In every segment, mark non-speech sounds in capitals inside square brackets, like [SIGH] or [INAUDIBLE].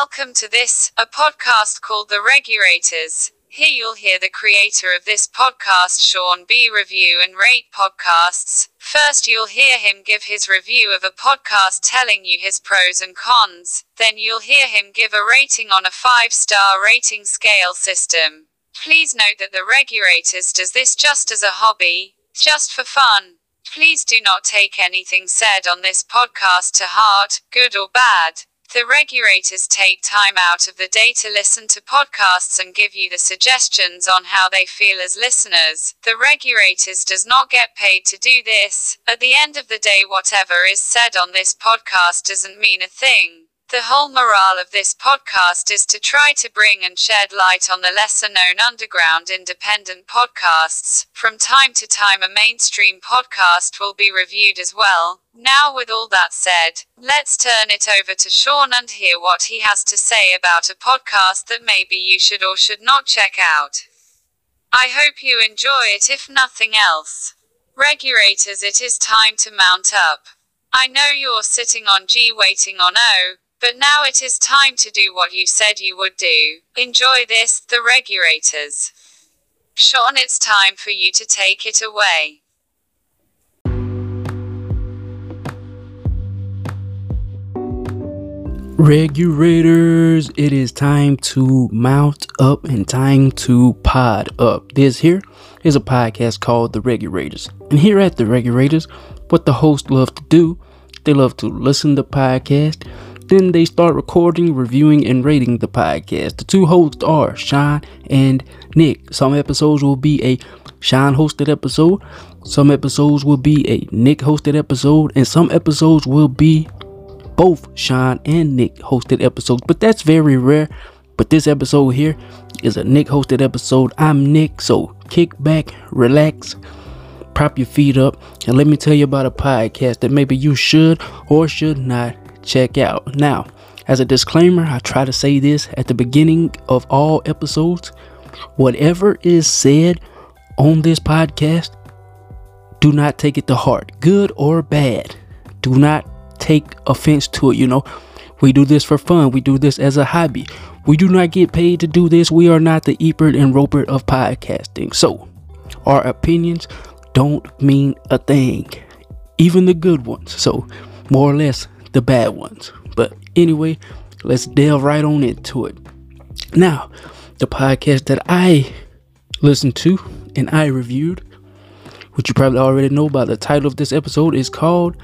Welcome to this, a podcast called The ReguRaters. Here you'll hear the creator of this podcast, Sean B, review and rate podcasts. First, you'll hear him give his review of a podcast telling you his pros and cons. Then, you'll hear him give a rating on a five star rating scale system. Please note that The ReguRaters does this just as a hobby, just for fun. Please do not take anything said on this podcast to heart, good or bad. The ReguRaters take time out of the day to listen to podcasts and give you the suggestions on how they feel as listeners. The ReguRaters does not get paid to do this. At the end of the day, whatever is said on this podcast doesn't mean a thing. The whole morale of this podcast is to try to bring and shed light on the lesser known underground independent podcasts. From time to time, a mainstream podcast will be reviewed as well. Now, with all that said, let's turn it over to Sean and hear what he has to say about a podcast that maybe you should or should not check out. I hope you enjoy it if nothing else. Regulators, it is time to mount up. I know you're sitting on G waiting on O, but now it is time to do what you said you would do. Enjoy this, the ReguRaters. Sean, it's time for you to take it away. Regulators, it is time to mount up and time to pod up. This here is a podcast called The ReguRaters. And here at The ReguRaters, what the hosts love to do, they love to listen to podcast then they start recording, reviewing, and rating the podcast. The two hosts are Sean and Nick. Some episodes will be a Sean hosted episode, some episodes will be a Nick hosted episode, and some episodes will be both Sean and Nick hosted episodes. But that's very rare. But this episode here is a Nick hosted episode. I'm Nick, so kick back, relax, prop your feet up, and let me tell you about a podcast that maybe you should or should not check out. Now, as a disclaimer, I try to say this at the beginning of all episodes. Whatever is said on this podcast, do not take it to heart, good or bad. Do not take offense to it. You know, we do this for fun, we do this as a hobby. We do not get paid to do this. We are not the Ebert and Roeper of podcasting. So, our opinions don't mean a thing, even the good ones. So, more or less, the bad ones. But anyway, let's delve right on into it. Now, the podcast that I listened to and I reviewed, which you probably already know by the title of this episode, is called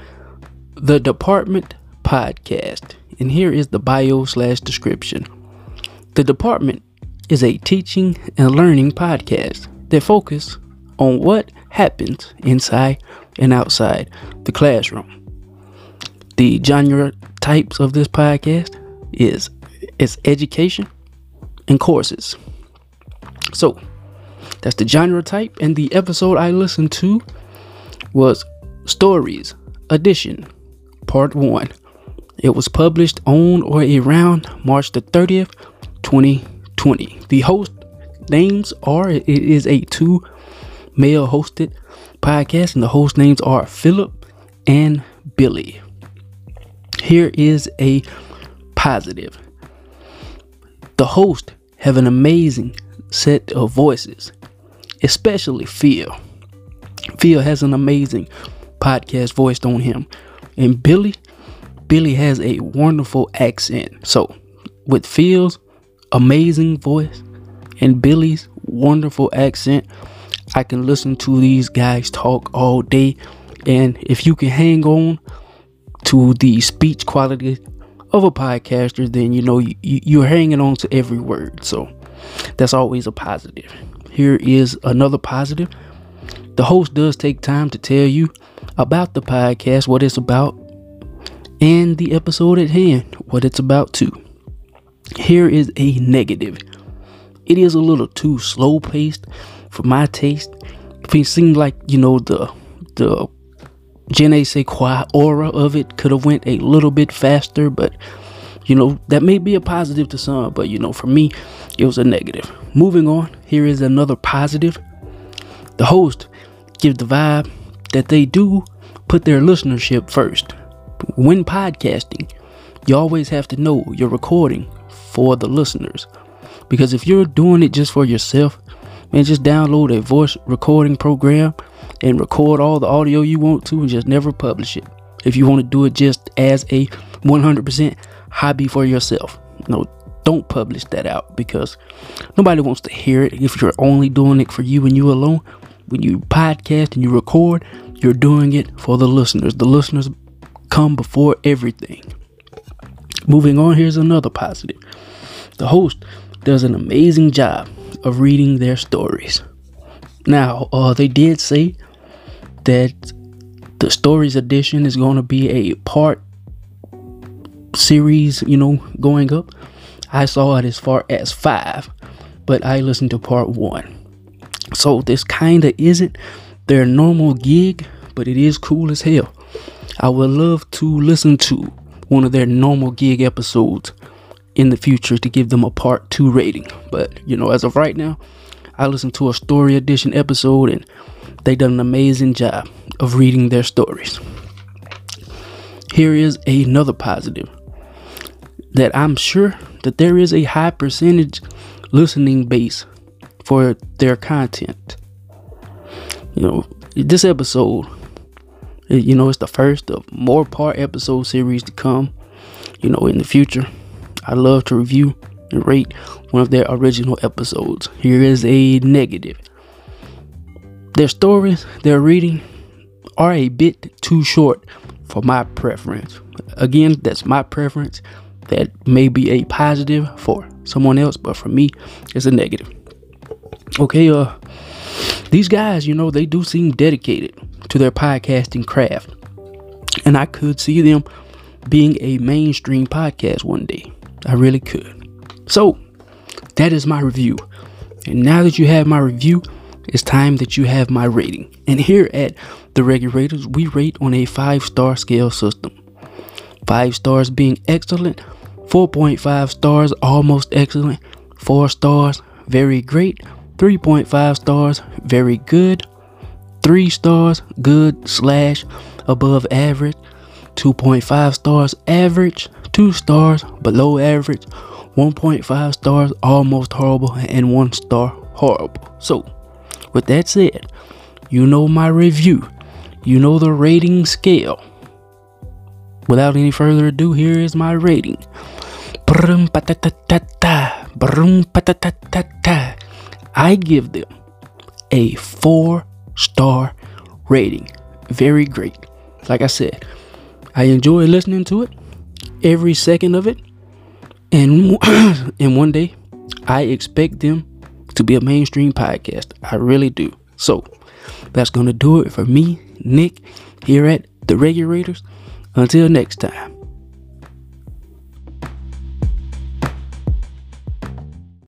The Department Podcast. And here is the bio slash description. The Department is a teaching and learning podcast that focus on what happens inside and outside the classroom the genre types of this podcast is it's education and courses. So that's the genre type, and the episode I listened to was Stories Edition Part 1. It was published on or around March the 30th, 2020. The host names are it is a two male hosted podcast, and the host names are Philip and Billy. Here is a positive. The host have an amazing set of voices, especially Phil. Phil has an amazing podcast voiced on him. And Billy, Billy has a wonderful accent. So, with Phil's amazing voice and Billy's wonderful accent, I can listen to these guys talk all day. And if you can hang on to the speech quality of a podcaster, then you know you, you're hanging on to every word. So that's always a positive. Here is another positive. The host does take time to tell you about the podcast, what it's about, and the episode at hand, what it's about too. Here is a negative. It is a little too slow paced for my taste. It seems like you know the the je ne sais quoi aura of it could have went a little bit faster, but you know that may be a positive to some, but you know for me it was a negative. Moving on, here is another positive. The host gives the vibe that they do put their listenership first. When podcasting, you always have to know you're recording for the listeners. Because if you're doing it just for yourself, man, just download a voice recording program and record all the audio you want to and just never publish it. If you want to do it just as a 100% hobby for yourself, no, don't publish that out because nobody wants to hear it if you're only doing it for you and you alone. When you podcast and you record, you're doing it for the listeners. The listeners come before everything. Moving on, here's another positive. The host does an amazing job of reading their stories. Now, uh, they did say that the stories edition is going to be a part series, you know, going up. I saw it as far as five, but I listened to part one. So this kind of isn't their normal gig, but it is cool as hell. I would love to listen to one of their normal gig episodes in the future to give them a part two rating. But you know, as of right now, I listened to a story edition episode and they done an amazing job of reading their stories. Here is another positive that I'm sure that there is a high percentage listening base for their content. You know, this episode, eh, you know, it's the first of more part episode series to come, you know, in the future. I love to review and rate one of their original episodes. Here is a negative. Their stories they're reading are a bit too short for my preference. Again, that's my preference. That may be a positive for someone else, but for me, it's a negative. Okay, uh, these guys, you know, they do seem dedicated to their podcasting craft, and I could see them being a mainstream podcast one day. I really could. So, that is my review. And now that you have my review, it's time that you have my rating. And here at the ReguRaters, we rate on a five star scale system. Five stars being excellent, 4.5 stars almost excellent, 4 stars very great, 3.5 stars very good, 3 stars good slash above average, 2.5 stars average, 2 stars below average, 1.5 stars almost horrible, and 1 star horrible. So, with that said, you know my review, you know the rating scale. Without any further ado, here is my rating. I give them a four star rating. Very great. Like I said, I enjoy listening to it every second of it. And [COUGHS] in one day, I expect them to be a mainstream podcast. I really do. So that's going to do it for me, Nick, here at the ReguRaters. Until next time.